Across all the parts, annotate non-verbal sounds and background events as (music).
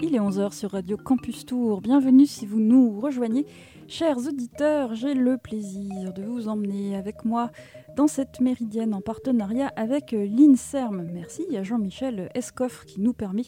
Il est 11h sur Radio Campus Tour. Bienvenue si vous nous rejoignez. Chers auditeurs, j'ai le plaisir de vous emmener avec moi dans cette méridienne en partenariat avec l'INSERM. Merci à Jean-Michel Escoffre qui nous permet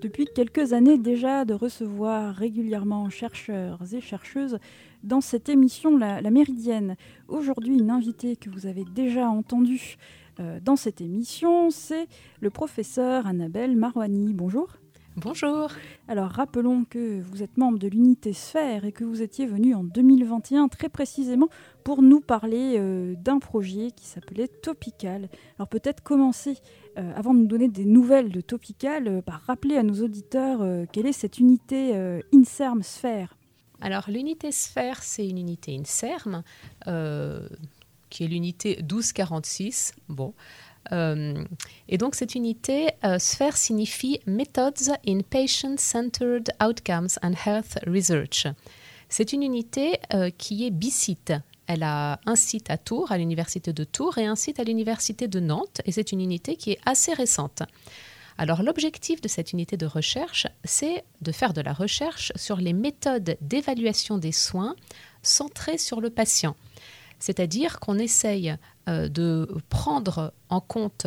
depuis quelques années déjà de recevoir régulièrement chercheurs et chercheuses dans cette émission La, la Méridienne. Aujourd'hui, une invitée que vous avez déjà entendue euh, dans cette émission, c'est le professeur Annabelle Marouani. Bonjour. Bonjour. Alors rappelons que vous êtes membre de l'unité Sphère et que vous étiez venu en 2021 très précisément pour nous parler euh, d'un projet qui s'appelait Topical. Alors peut-être commencer, euh, avant de nous donner des nouvelles de Topical, euh, par rappeler à nos auditeurs quelle est cette unité INSERM Sphère. Alors l'unité Sphère, c'est une unité INSERM qui est l'unité 1246. Bon. Euh, et donc cette unité, euh, sphère signifie Methods in Patient-Centered Outcomes and Health Research. C'est une unité euh, qui est bicite. Elle a un site à Tours, à l'université de Tours, et un site à l'université de Nantes, et c'est une unité qui est assez récente. Alors l'objectif de cette unité de recherche, c'est de faire de la recherche sur les méthodes d'évaluation des soins centrées sur le patient. C'est-à-dire qu'on essaye euh, de prendre en compte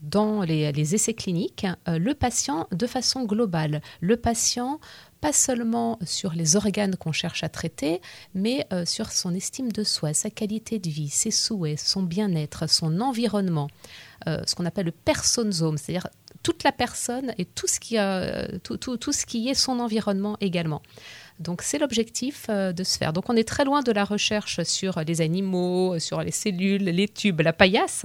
dans les, essais cliniques euh, le patient de façon globale. Le patient, pas seulement sur les organes qu'on cherche à traiter, mais euh, sur son estime de soi, sa qualité de vie, ses souhaits, son bien-être, son environnement, ce qu'on appelle le personsome, c'est-à-dire toute la personne et tout ce qui est son environnement également. Donc c'est l'objectif euh, de se faire. Donc on est très loin de la recherche sur les animaux, sur les cellules, les tubes, la paillasse,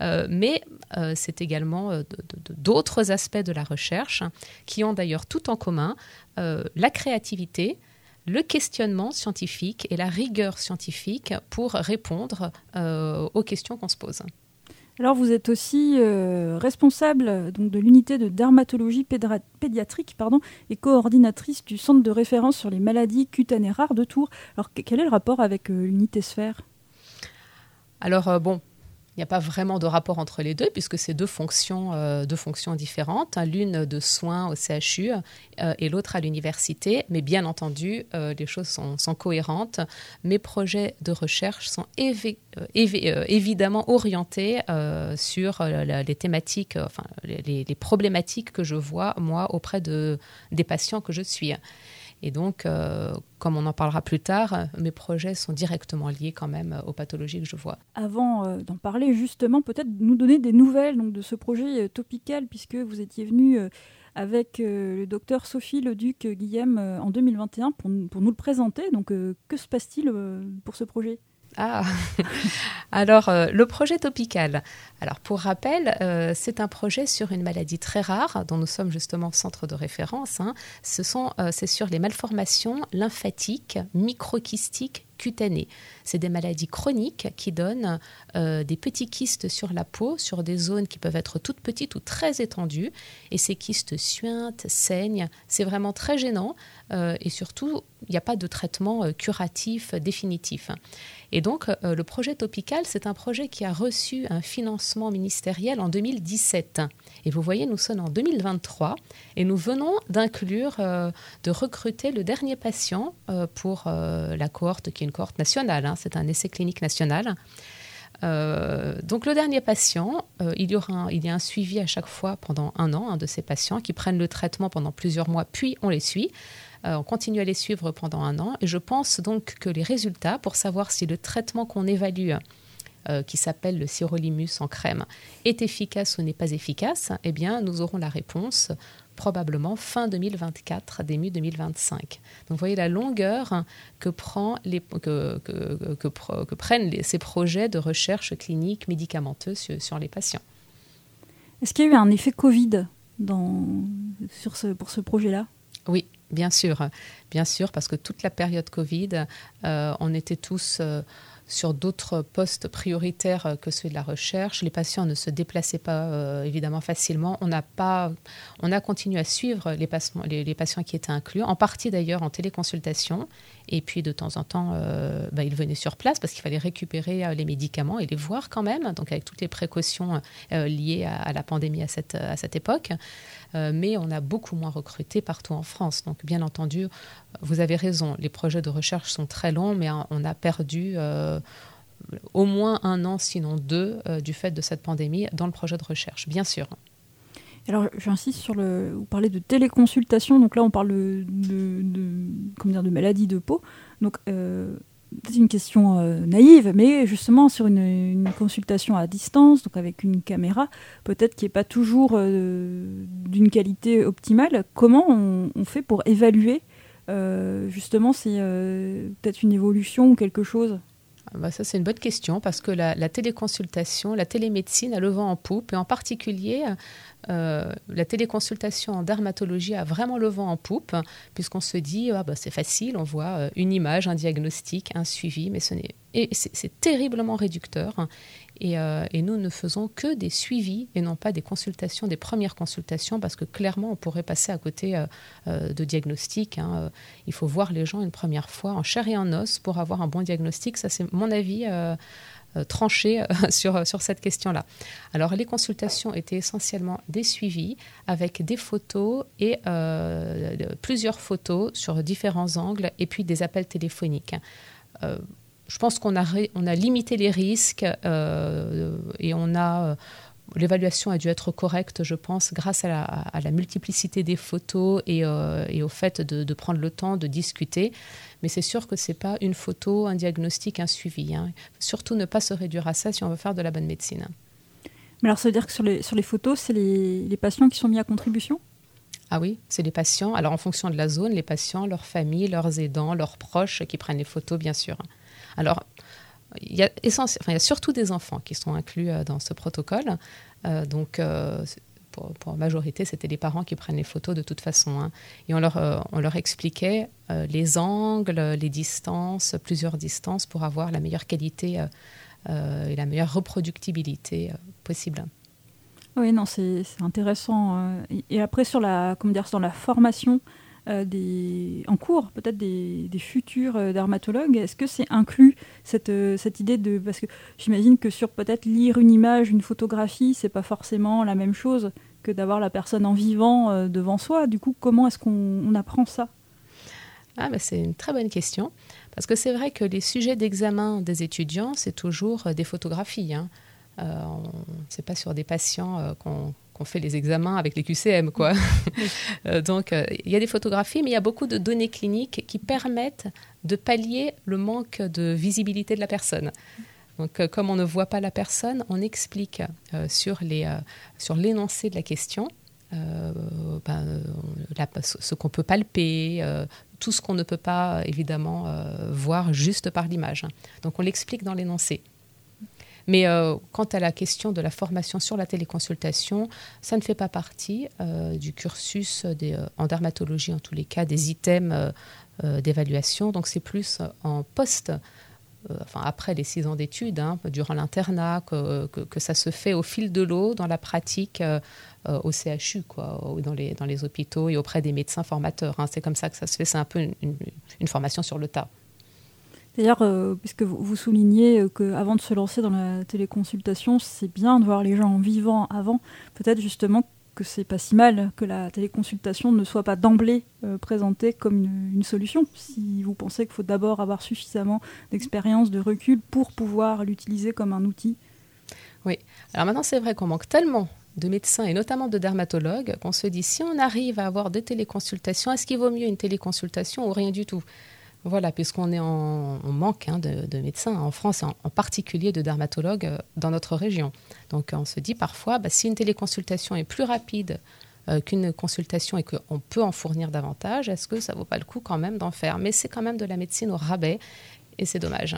euh, mais euh, c'est également d'autres aspects de la recherche qui ont d'ailleurs tout en commun la créativité, le questionnement scientifique et la rigueur scientifique pour répondre aux questions qu'on se pose. Alors vous êtes aussi euh, responsable de l'unité de dermatologie pédiatrique et coordinatrice du centre de référence sur les maladies cutanées rares de Tours. Alors que- quel est le rapport avec euh, l'unité Sphère? Alors euh, bon, il n'y a pas vraiment de rapport entre les deux puisque c'est deux fonctions, euh, deux fonctions différentes, hein, l'une de soins au CHU euh, et l'autre à l'université. Mais bien entendu, euh, les choses sont, cohérentes. Mes projets de recherche sont évi- évi- évidemment orientés sur les thématiques, enfin les problématiques que je vois moi auprès de, des patients que je suis. Et donc, euh, comme on en parlera plus tard, mes projets sont directement liés quand même aux pathologies que je vois. Avant euh, d'en parler justement, peut-être nous donner des nouvelles de ce projet euh, topical puisque vous étiez venu avec le docteur Sophie Leduc Guillem euh, en 2021 pour, nous- le présenter. Donc que se passe-t-il pour ce projet? Ah, (laughs) alors euh, le projet topical. Alors pour rappel, euh, c'est un projet sur une maladie très rare dont nous sommes justement centre de référence. hein. Ce sont, euh, c'est sur les malformations lymphatiques, microkystiques cutanées. C'est des maladies chroniques qui donnent des petits kystes sur la peau, sur des zones qui peuvent être toutes petites ou très étendues. Et ces kystes suintent, saignent. C'est vraiment très gênant. et surtout, il n'y a pas de traitement curatif définitif. Et donc, euh, le projet Topical, c'est un projet qui a reçu un financement ministériel en 2017. Et vous voyez, nous sommes en 2023 et nous venons d'inclure, euh, de recruter le dernier patient euh, pour la cohorte qui est une cohorte nationale. hein. c'est un essai clinique national. Donc le dernier patient, il, y aura il y a un suivi à chaque fois pendant un an de ces patients qui prennent le traitement pendant plusieurs mois, puis on les suit. Euh, on continue à les suivre pendant un an et je pense donc que les résultats pour savoir si le traitement qu'on évalue euh, qui s'appelle le sirolimus en crème est efficace ou n'est pas efficace, eh bien nous aurons la réponse probablement fin 2024, début 2025. Donc vous voyez la longueur que, prend les, que, que, que, que, que prennent les, ces projets de recherche clinique médicamenteuse sur, sur les patients. Est-ce qu'il y a eu un effet Covid dans, sur ce, pour ce projet-là? Oui, bien sûr, bien sûr, parce que toute la période Covid, euh, on était tous euh, sur d'autres postes prioritaires que ceux de la recherche. Les patients ne se déplaçaient pas évidemment facilement. On n'a pas, on a continué à suivre les, les, patients qui étaient inclus, en partie d'ailleurs en téléconsultation. Et puis de temps en temps, bah, ils venaient sur place parce qu'il fallait récupérer les médicaments et les voir quand même, donc avec toutes les précautions liées à, à, la pandémie à cette, à cette époque. Euh, mais on a beaucoup moins recruté partout en France. Donc, bien entendu, vous avez raison, les projets de recherche sont très longs, mais on a perdu euh, au moins un an, sinon deux, euh, du fait de cette pandémie dans le projet de recherche, bien sûr. Alors, j'insiste sur le. Vous parlez de téléconsultation, donc là, on parle de, comment dire, de maladie de peau. Donc, une question euh, naïve, mais justement sur une, consultation à distance, donc avec une caméra, peut-être qui n'est pas toujours euh, d'une qualité optimale, comment on, fait pour évaluer euh, justement c'est peut-être une évolution ou quelque chose? Bah ça, c'est une bonne question parce que la, téléconsultation, la télémédecine a le vent en poupe et en particulier euh, la téléconsultation en dermatologie a vraiment le vent en poupe, puisqu'on se dit ah bah, c'est facile, on voit euh, une image, un diagnostic, un suivi, mais ce n'est c'est terriblement réducteur. Euh, et, nous ne faisons que des suivis et non pas des consultations, des premières consultations, parce que clairement, on pourrait passer à côté de diagnostics. Hein. Il faut voir les gens une première fois en chair et en os pour avoir un bon diagnostic. Ça, c'est mon avis euh, tranché euh, (laughs) sur, sur cette question-là. Alors les consultations étaient essentiellement des suivis avec des photos et euh, plusieurs photos sur différents angles et puis des appels téléphoniques. Je pense qu'on a, on a limité les risques et on a l'évaluation a dû être correcte, je pense, grâce à la, multiplicité des photos et, et au fait de, de, prendre le temps de discuter. Mais c'est sûr que ce n'est pas une photo, un diagnostic, un suivi. Hein. Surtout ne pas se réduire à ça si on veut faire de la bonne médecine. Mais alors ça veut dire que sur les, sur les photos, c'est les, les patients qui sont mis à contribution? Ah oui, c'est les patients. Alors en fonction de la zone, les patients, leurs familles, leurs aidants, leurs proches qui prennent les photos, bien sûr. Alors il y a, il y a surtout des enfants qui sont inclus euh, dans ce protocole. Euh, donc euh, pour, la majorité, c'était les parents qui prennent les photos de toute façon. Hein. Et on leur, on leur expliquait les angles, les distances, plusieurs distances pour avoir la meilleure qualité et la meilleure reproductibilité possible. Oui, non, c'est intéressant. Et, après, sur la, comment dire, sur la formation des, en cours, peut-être des, futurs dermatologues, est-ce que c'est inclus cette, cette idée de. Parce que j'imagine que sur peut-être lire une image, une photographie, c'est pas forcément la même chose que d'avoir la personne en vivant euh, devant soi. Du coup, comment est-ce qu'on apprend ça? Ah, bah, C'est une très bonne question. Parce que c'est vrai que les sujets d'examen des étudiants, c'est toujours euh, des photographies. Hein. Euh, c'est pas sur des patients euh, qu'on fait les examens avec les QCM. Quoi. (laughs) donc, il y a des photographies, mais il y a beaucoup de données cliniques qui permettent de pallier le manque de visibilité de la personne. Donc, euh, comme on ne voit pas la personne, on explique euh, sur, les, euh, sur l'énoncé de la question ben, ce qu'on peut palper, tout ce qu'on ne peut pas évidemment voir juste par l'image. Donc, on l'explique dans l'énoncé. Mais quant à la question de la formation sur la téléconsultation, ça ne fait pas partie du cursus des, en dermatologie, en tous les cas, des items d'évaluation. Donc c'est plus en post euh, enfin après les six ans d'études, hein, durant l'internat, que, ça se fait au fil de l'eau dans la pratique euh, euh, au CHU, quoi, dans les, dans les hôpitaux et auprès des médecins formateurs. Hein. C'est comme ça que ça se fait, c'est un peu une, formation sur le tas. D'ailleurs, puisque vous, soulignez qu'avant de se lancer dans la téléconsultation, c'est bien de voir les gens en vivant avant, peut-être justement que c'est pas si mal que la téléconsultation ne soit pas d'emblée euh, présentée comme une, solution. Si vous pensez qu'il faut d'abord avoir suffisamment d'expérience, de recul pour pouvoir l'utiliser comme un outil. Oui. Alors maintenant, c'est vrai qu'on manque tellement de médecins et notamment de dermatologues qu'on se dit si on arrive à avoir des téléconsultations, est-ce qu'il vaut mieux une téléconsultation ou rien du tout? Voilà, puisqu'on est en manque hein, de, médecins en France, en, en particulier de dermatologues euh, dans notre région. Donc on se dit parfois, bah, si une téléconsultation est plus rapide euh, qu'une consultation et qu'on peut en fournir davantage, est-ce que ça vaut pas le coup quand même d'en faire? Mais c'est quand même de la médecine au rabais et c'est dommage.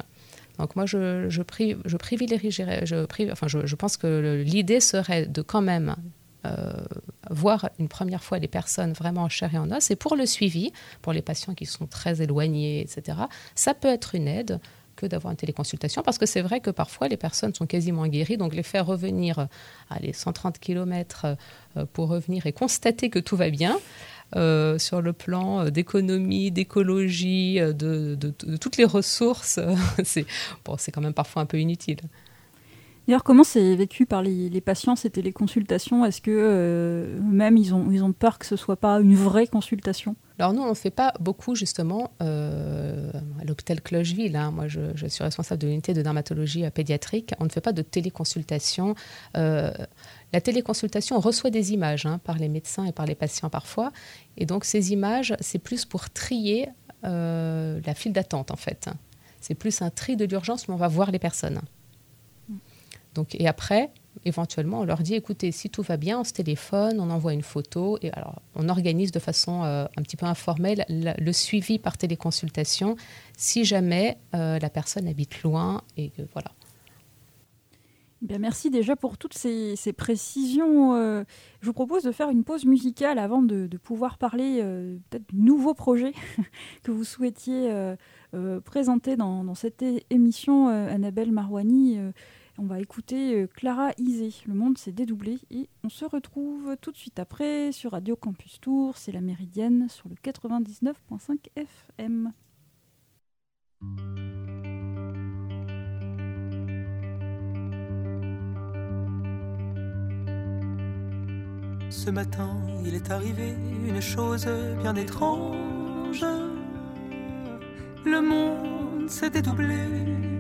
Donc moi, je, je, je privilégierais, je, enfin, je, pense que l'idée serait de quand même euh, voir une première fois les personnes vraiment en chair et en os. Et pour le suivi, pour les patients qui sont très éloignés, etc., ça peut être une aide que d'avoir une téléconsultation, parce que c'est vrai que parfois les personnes sont quasiment guéries, donc les faire revenir à les 130 km pour revenir et constater que tout va bien. sur le plan d'économie, d'écologie, de, de, toutes les ressources, (laughs) c'est bon, quand même parfois un peu inutile. D'ailleurs, comment c'est vécu par les, patients, ces téléconsultations? Est-ce que euh, ils ont, ils ont peur que ce soit pas une vraie consultation? Alors nous, on ne fait pas beaucoup justement euh, à l'hôpital Clocheville. Hein. Moi, je, suis responsable de l'unité de dermatologie euh, pédiatrique. On ne fait pas de téléconsultation. la téléconsultation, on reçoit des images hein, par les médecins et par les patients parfois. Et donc ces images, c'est plus pour trier la file d'attente en fait. C'est plus un tri de l'urgence, mais on va voir les personnes. Donc, et après, éventuellement, on leur dit écoutez, si tout va bien, on se téléphone, on envoie une photo, et alors on organise de façon euh, un petit peu informelle le, suivi par téléconsultation si jamais euh, la personne habite loin et voilà. Bien, merci déjà pour toutes ces, précisions. Euh, je vous propose de faire une pause musicale avant de, pouvoir parler peut-être du nouveau projet (laughs) que vous souhaitiez présenter dans, dans, cette émission, Annabelle Marouani. On va écouter euh, Clara Isé. Le monde s'est dédoublé et on se retrouve tout de suite après sur Radio Campus Tour. C'est la Méridienne sur le 99.5 FM. Ce matin, il est arrivé une chose bien étrange. Le monde s'est dédoublé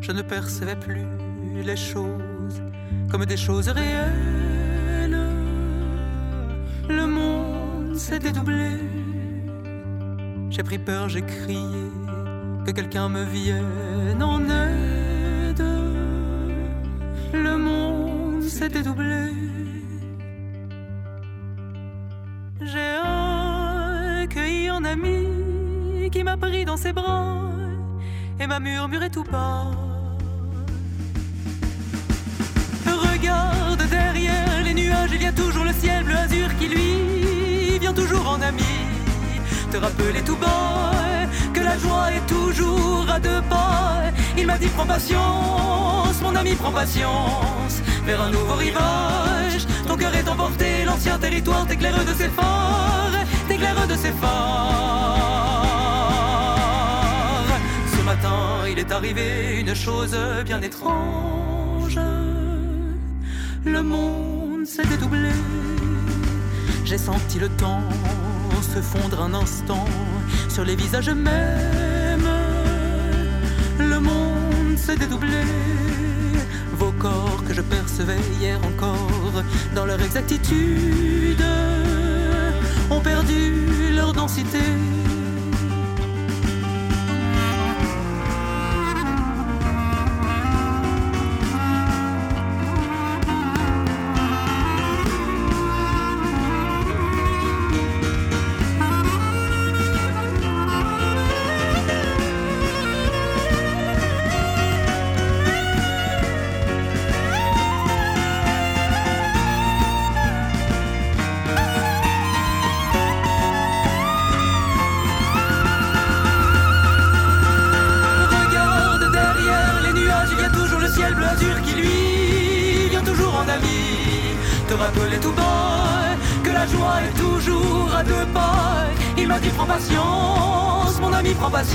je ne percevais plus les choses comme des choses réelles. Le monde s'est dédoublé. J'ai pris peur, j'ai crié que quelqu'un me vienne en aide. Le monde s'est dédoublé. J'ai accueilli un ami qui m'a pris dans ses bras et m'a murmuré tout bas. Derrière les nuages, il y a toujours le ciel bleu azur qui lui vient toujours en ami. Te rappeler tout bas que la joie est toujours à deux pas. Il m'a dit prends patience, mon ami prends patience, vers un nouveau rivage. Ton cœur est emporté, l'ancien territoire t'éclaire de ses phares, t'éclaire de ses phares. Ce matin, il est arrivé une chose bien étrange le monde s'est dédoublé. J'ai senti le temps se fondre un instant sur les visages mêmes. Le monde s'est dédoublé. Vos corps que je percevais hier encore dans leur exactitude ont perdu leur densité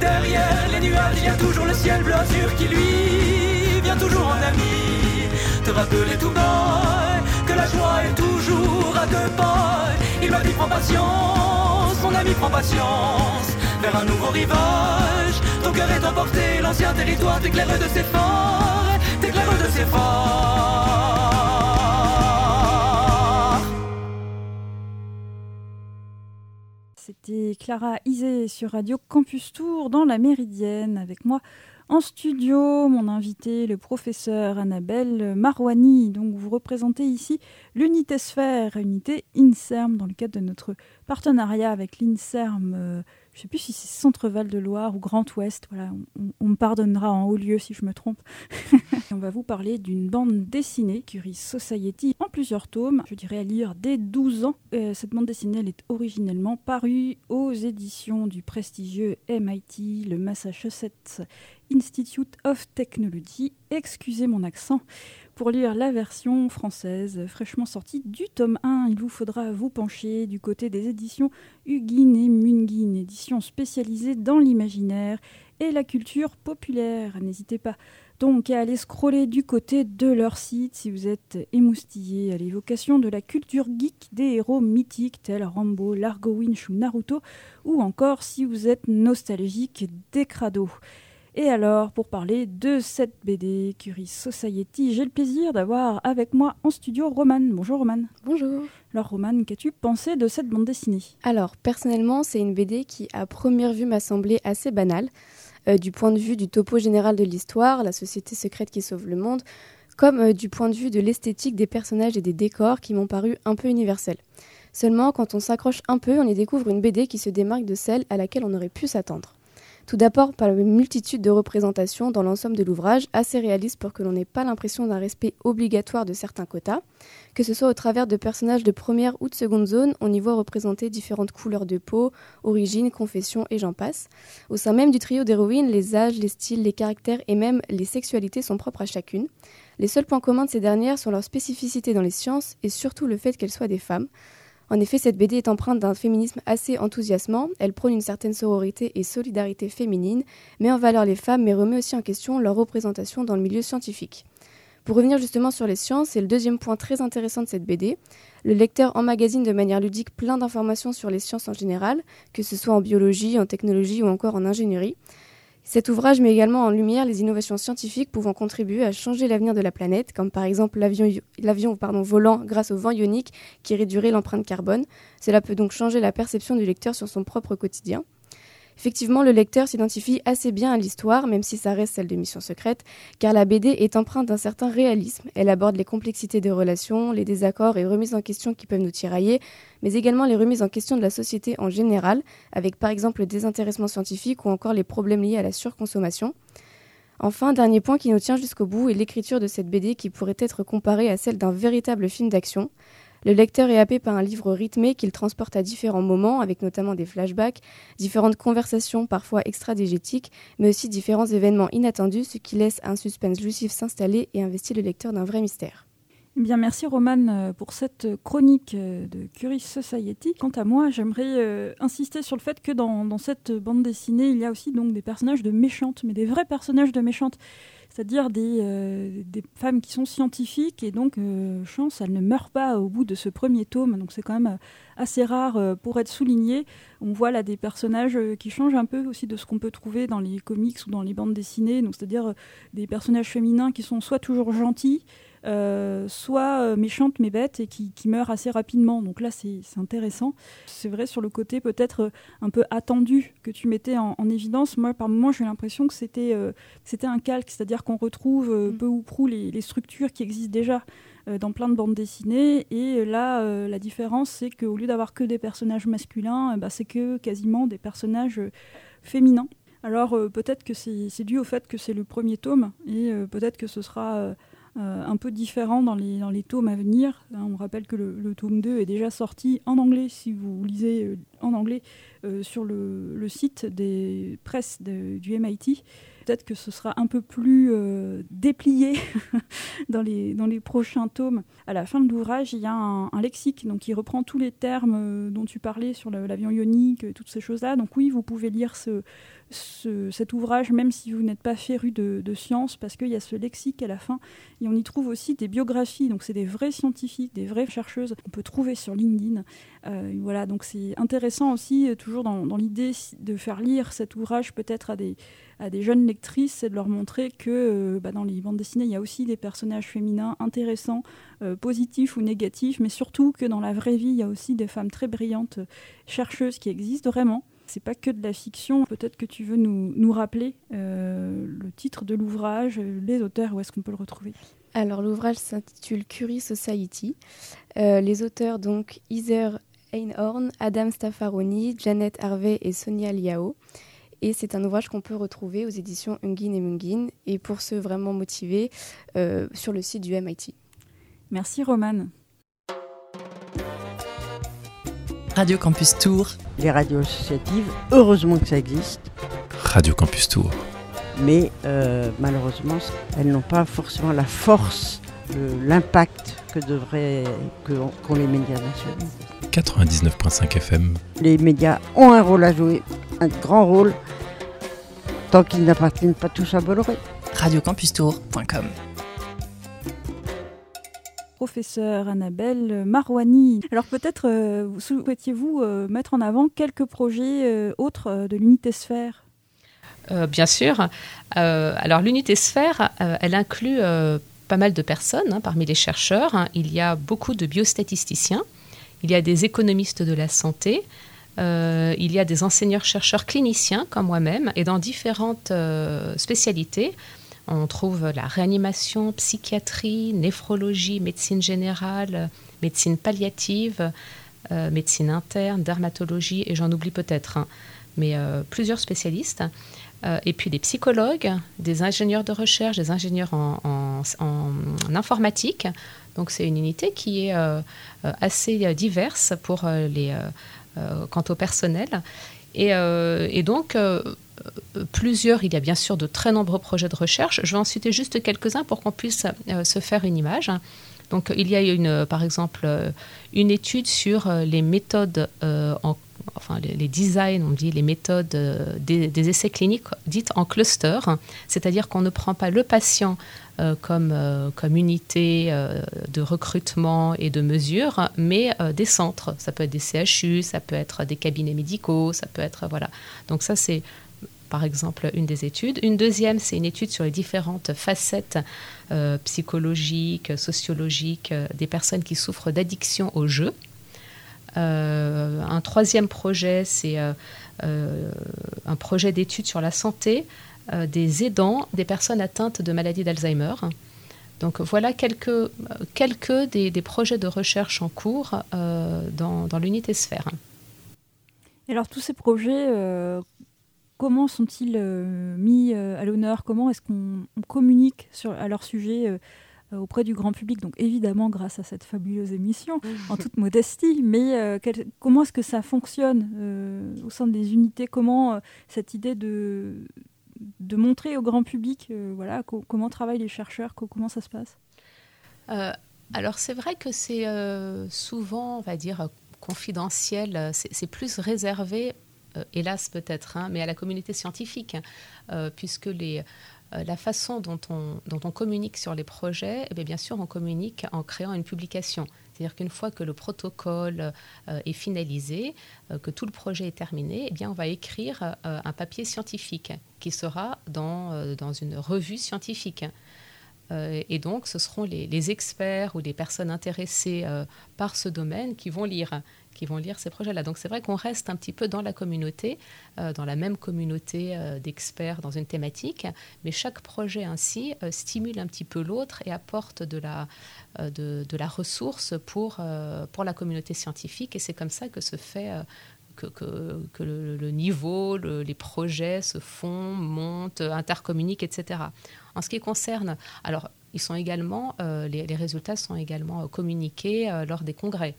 derrière les nuages, il y a toujours le ciel bleu azur qui lui vient toujours en ami. Te rappeler tout bas que la joie est toujours à deux pas. Il m'a dit prends patience, mon ami prends patience vers un nouveau rivage. Ton cœur est emporté, l'ancien territoire t'éclaire de ses phares, t'éclaire de ses phares. C'était Clara Isé sur Radio Campus Tour dans la Méridienne avec moi en studio, mon invité, le professeur Annabelle Marouani. Donc, vous représentez ici l'unité sphère, unité INSERM, dans le cadre de notre partenariat avec l'INSERM euh, je ne sais plus si c'est Centre-Val de Loire ou Grand Ouest. Voilà, on, me pardonnera en haut lieu si je me trompe. (laughs) on va vous parler d'une bande dessinée, Curie Society, en plusieurs tomes. Je dirais à lire dès 12 ans. Euh, cette bande dessinée, est originellement parue aux éditions du prestigieux MIT, le Massachusetts Institute of Technology. Excusez mon accent. Pour lire la version française fraîchement sortie du tome 1, il vous faudra vous pencher du côté des éditions Huguin et Munguin, éditions spécialisées dans l'imaginaire et la culture populaire. N'hésitez pas donc à aller scroller du côté de leur site si vous êtes émoustillé à l'évocation de la culture geek des héros mythiques tels Rambo, Largo Winch ou Naruto, ou encore si vous êtes nostalgique des crados. Et alors, pour parler de cette BD Curie Society, j'ai le plaisir d'avoir avec moi en studio Roman. Bonjour Roman. Bonjour. Alors Roman, qu'as-tu pensé de cette bande dessinée? Alors, personnellement, c'est une BD qui, à première vue, m'a semblé assez banale. Euh, du point de vue du topo général de l'histoire, la société secrète qui sauve le monde, comme euh, du point de vue de l'esthétique des personnages et des décors qui m'ont paru un peu universels. Seulement, quand on s'accroche un peu, on y découvre une BD qui se démarque de celle à laquelle on aurait pu s'attendre. Tout d'abord par une multitude de représentations dans l'ensemble de l'ouvrage, assez réaliste pour que l'on n'ait pas l'impression d'un respect obligatoire de certains quotas. Que ce soit au travers de personnages de première ou de seconde zone, on y voit représenter différentes couleurs de peau, origines, confessions et j'en passe. Au sein même du trio d'héroïnes, les âges, les styles, les caractères et même les sexualités sont propres à chacune. Les seuls points communs de ces dernières sont leur spécificité dans les sciences et surtout le fait qu'elles soient des femmes. En effet, cette BD est empreinte d'un féminisme assez enthousiasmant. Elle prône une certaine sororité et solidarité féminine, met en valeur les femmes, mais remet aussi en question leur représentation dans le milieu scientifique. Pour revenir justement sur les sciences, c'est le deuxième point très intéressant de cette BD. Le lecteur emmagasine de manière ludique plein d'informations sur les sciences en général, que ce soit en biologie, en technologie ou encore en ingénierie. Cet ouvrage met également en lumière les innovations scientifiques pouvant contribuer à changer l'avenir de la planète, comme par exemple l'avion volant grâce au vent ionique qui réduirait l'empreinte carbone. Cela peut donc changer la perception du lecteur sur son propre quotidien. Effectivement, le lecteur s'identifie assez bien à l'histoire, même si ça reste celle de Mission Secrète, car la BD est empreinte d'un certain réalisme. Elle aborde les complexités des relations, les désaccords et remises en question qui peuvent nous tirailler, mais également les remises en question de la société en général, avec par exemple le désintéressement scientifique ou encore les problèmes liés à la surconsommation. Enfin, dernier point qui nous tient jusqu'au bout est l'écriture de cette BD qui pourrait être comparée à celle d'un véritable film d'action. Le lecteur est happé par un livre rythmé qu'il transporte à différents moments, avec notamment des flashbacks, différentes conversations parfois extradégétiques, mais aussi différents événements inattendus, ce qui laisse un suspense jouissif s'installer et investit le lecteur d'un vrai mystère. Eh bien, merci Roman euh, pour cette chronique euh, de Curious Society. Quant à moi, j'aimerais euh, insister sur le fait que dans, dans, cette bande dessinée, il y a aussi donc des personnages de méchantes, mais des vrais personnages de méchantes c'est-à-dire des, euh, des, femmes qui sont scientifiques et donc, euh, chance, elles ne meurent pas au bout de ce premier tome. Donc c'est quand même euh, assez rare pour être souligné. On voit là des personnages qui changent un peu aussi de ce qu'on peut trouver dans les comics ou dans les bandes dessinées. C'est-à-dire des personnages féminins qui sont soit toujours gentils, euh, soit euh, méchante mais bête et qui, qui, meurt assez rapidement. Donc là, c'est intéressant. C'est vrai sur le côté peut-être euh, un peu attendu que tu mettais en, évidence. Moi, par moments, j'ai l'impression que c'était c'était un calque, c'est-à-dire qu'on retrouve mm. peu ou prou les, les, structures qui existent déjà dans plein de bandes dessinées. Et là, la différence, c'est qu'au lieu d'avoir que des personnages masculins, bah, c'est que quasiment des personnages féminins. Alors peut-être que c'est dû au fait que c'est le premier tome et peut-être que ce sera euh, un peu différent dans les, dans les tomes à venir. Hein, on rappelle que le, tome 2 est déjà sorti en anglais, si vous lisez euh, en anglais, euh, sur le, le, site des presses du MIT. Peut-être que ce sera un peu plus déplié (laughs) dans, les, dans les prochains tomes. À la fin de l'ouvrage, il y a un, lexique donc, qui reprend tous les termes dont tu parlais sur l'avion ionique, toutes ces choses-là. Donc oui, vous pouvez lire ce, cet ouvrage, même si vous n'êtes pas féru de, de sciences, parce qu'il y a ce lexique à la fin, et on y trouve aussi des biographies, donc c'est des vrais scientifiques, des vraies chercheuses qu'on peut trouver sur LinkedIn. Euh, voilà, donc c'est intéressant aussi, euh, toujours dans, l'idée de faire lire cet ouvrage peut-être à des, à des jeunes lectrices, c'est de leur montrer que euh, bah, dans les bandes dessinées, il y a aussi des personnages féminins intéressants, positifs ou négatifs, mais surtout que dans la vraie vie, il y a aussi des femmes très brillantes, chercheuses qui existent vraiment c'est pas que de la fiction. Peut-être que tu veux nous, nous rappeler euh, le titre de l'ouvrage, les auteurs, où est-ce qu'on peut le retrouver? Alors l'ouvrage s'intitule Curie Society. Euh, les auteurs donc Iser Einhorn, Adam Staffaroni, Janet Harvey et Sonia Liao. Et c'est un ouvrage qu'on peut retrouver aux éditions Ungin et Mungin et pour ceux vraiment motivés euh, sur le site du MIT. Merci Romane. Radio Campus Tour. Les radios associatives, heureusement que ça existe. Radio Campus Tour. Mais euh, malheureusement, elles n'ont pas forcément la force, l'impact que devraient qu'ont les médias nationaux. 99.5 FM. Les médias ont un rôle à jouer, un grand rôle, tant qu'ils n'appartiennent pas tous à Bolloré. Radiocampustour.com professeur Annabelle Marouani. Alors peut-être euh, souhaitiez-vous euh, mettre en avant quelques projets euh, autres de l'unité sphère? Bien sûr. alors l'unité sphère, elle inclut pas mal de personnes hein, parmi les chercheurs. Hein. Il y a beaucoup de biostatisticiens, il y a des économistes de la santé, il y a des enseignants-chercheurs cliniciens comme moi-même et dans différentes spécialités. On trouve la réanimation, psychiatrie, néphrologie, médecine générale, médecine palliative, euh, médecine interne, dermatologie, et j'en oublie peut-être, hein. mais euh, plusieurs spécialistes. Euh, et puis des psychologues, des ingénieurs de recherche, des ingénieurs en, informatique. Donc c'est une unité qui est assez diverse pour les, quant au personnel. Et, donc euh, plusieurs, il y a bien sûr de très nombreux projets de recherche. Je vais en citer juste quelques-uns pour qu'on puisse euh, se faire une image. Donc, il y a une, par exemple euh, une étude sur les méthodes, enfin les, designs, on dit les méthodes des, essais cliniques dites en cluster, c'est-à-dire qu'on ne prend pas le patient comme, comme unité de recrutement et de mesure, mais des centres. Ça peut être des CHU, ça peut être des cabinets médicaux, ça peut être voilà. Donc ça c'est par exemple, une des études. Une deuxième, c'est une étude sur les différentes facettes euh, psychologiques, sociologiques euh, des personnes qui souffrent d'addiction au jeu. Euh, un troisième projet, c'est un projet d'étude sur la santé des aidants des personnes atteintes de maladie d'Alzheimer. Donc voilà quelques, quelques des, projets de recherche en cours dans, l'unité sphère. alors tous ces projets, comment sont-ils euh, mis euh, à l'honneur? Comment est-ce qu'on communique sur, à leur sujet euh, auprès du grand public. Donc évidemment grâce à cette fabuleuse émission, en toute modestie, mais comment est-ce que ça fonctionne au sein des unités? Comment cette idée de, de montrer au grand public voilà, comment travaillent les chercheurs, comment ça se passe? Alors c'est vrai que c'est souvent, on va dire, confidentiel, c'est plus réservé euh, hélas peut-être, hein, mais à la communauté scientifique, euh, puisque les, euh, la façon dont on, communique sur les projets, eh bien, sûr, on communique en créant une publication. C'est-à-dire qu'une fois que le protocole est finalisé, que tout le projet est terminé, eh bien, on va écrire un papier scientifique qui sera dans, dans une revue scientifique. et donc, ce seront les, les, experts ou les personnes intéressées par ce domaine qui vont lire qui vont lire ces projets-là. Donc c'est vrai qu'on reste un petit peu dans la communauté, euh, dans la même communauté euh, d'experts dans une thématique, mais chaque projet ainsi euh, stimule un petit peu l'autre et apporte de la, de, la ressource pour, pour la communauté scientifique. Et c'est comme ça que se fait que, que, le, niveau, les projets se font, montent, intercommuniquent, etc. En ce qui concerne, alors, ils sont également, les, résultats sont également communiqués lors des congrès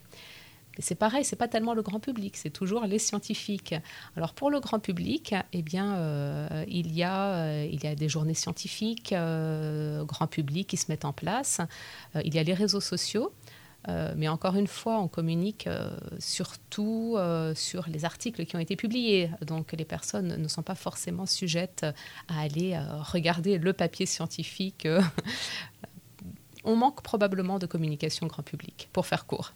c'est pareil, c'est pas tellement le grand public, c'est toujours les scientifiques. Alors pour le grand public, eh bien, euh, il, y a, euh, il y a des journées scientifiques euh, grand public qui se mettent en place. il y a les réseaux sociaux. Mais encore une fois, on communique surtout sur les articles qui ont été publiés. Donc les personnes ne sont pas forcément sujettes à aller regarder le papier scientifique. (laughs) on manque probablement de communication grand public, pour faire court.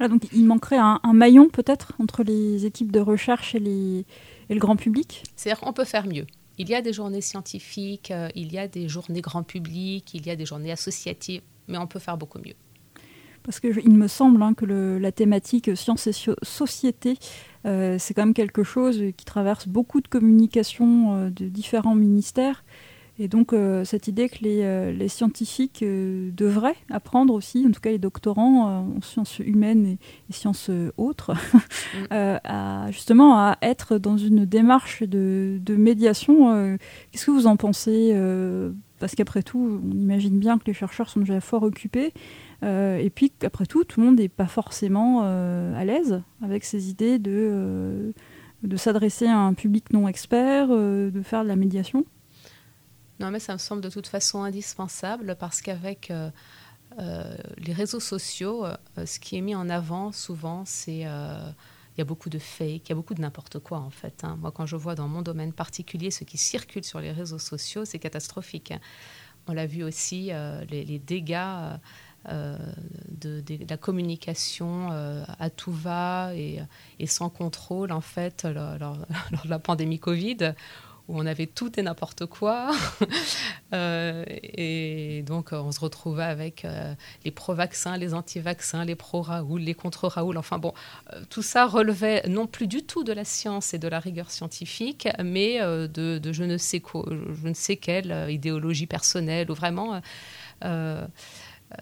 Donc il manquerait un, maillon peut-être entre les équipes de recherche et, les, et le grand public? C'est-à-dire qu'on peut faire mieux. Il y a des journées scientifiques, il y a des journées grand public, il y a des journées associatives, mais on peut faire beaucoup mieux. Parce qu'il me semble hein, que la thématique sciences et société, euh, c'est quand même quelque chose qui traverse beaucoup de communications euh, de différents ministères. Et donc euh, cette idée que les, scientifiques devraient apprendre aussi, en tout cas les doctorants en sciences humaines et, sciences autres, (laughs) mm. à, justement à être dans une démarche de, de médiation. Qu'est-ce que vous en pensez Parce qu'après tout, on imagine bien que les chercheurs sont déjà fort occupés. Euh, et puis, après tout, tout le monde n'est pas forcément euh, à l'aise avec ces idées de, euh, de s'adresser à un public non expert, de faire de la médiation. Non, mais ça me semble de toute façon indispensable parce qu'avec les réseaux sociaux, ce qui est mis en avant souvent, c'est il y a beaucoup de fake, il y a beaucoup de n'importe quoi en fait. Hein. Moi, quand je vois dans mon domaine particulier ce qui circule sur les réseaux sociaux, c'est catastrophique. On l'a vu aussi, les, dégâts euh, de, la communication euh, à tout va et, sans contrôle, en fait, lors, (laughs) de la pandémie Covid, où on avait tout et n'importe quoi. (laughs) Euh, et donc, on se retrouvait avec les pro-vaccins, les anti-vaccins, les pro-Raoul, les contre-Raoul. Enfin bon, tout ça relevait non plus du tout de la science et de la rigueur scientifique, mais de, je, ne sais quoi, je ne sais quelle idéologie personnelle ou vraiment.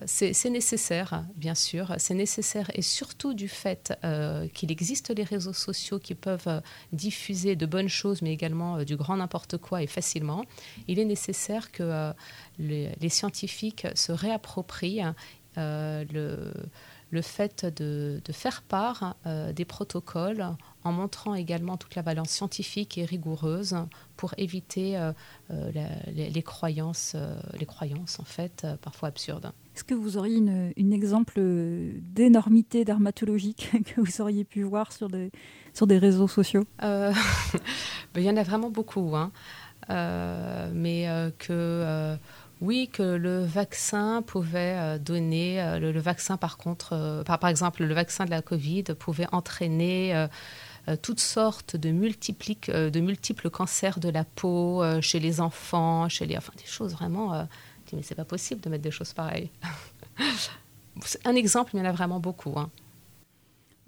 C'est nécessaire, bien sûr. C'est nécessaire et surtout du fait euh, qu'il existe les réseaux sociaux qui peuvent euh, diffuser de bonnes choses, mais également euh, du grand n'importe quoi et facilement. Il est nécessaire que les, scientifiques se réapproprient le, fait de, faire part des protocoles en montrant également toute la valence scientifique et rigoureuse pour éviter les, les, croyances, les croyances en fait parfois absurdes. Est-ce que vous auriez une, exemple d'énormité dermatologique (laughs) que vous auriez pu voir sur des, sur des réseaux sociaux? Euh, (laughs) ben, Il y en a vraiment beaucoup. Hein. Euh, mais euh, que oui, que le vaccin pouvait donner, le, vaccin par contre, par, par, exemple, le vaccin de la Covid pouvait entraîner toutes sortes de, de multiples cancers de la peau chez les enfants, chez les, enfin des choses vraiment mais c'est pas possible de mettre des choses pareilles. (laughs) un exemple, il y en a vraiment beaucoup. Hein.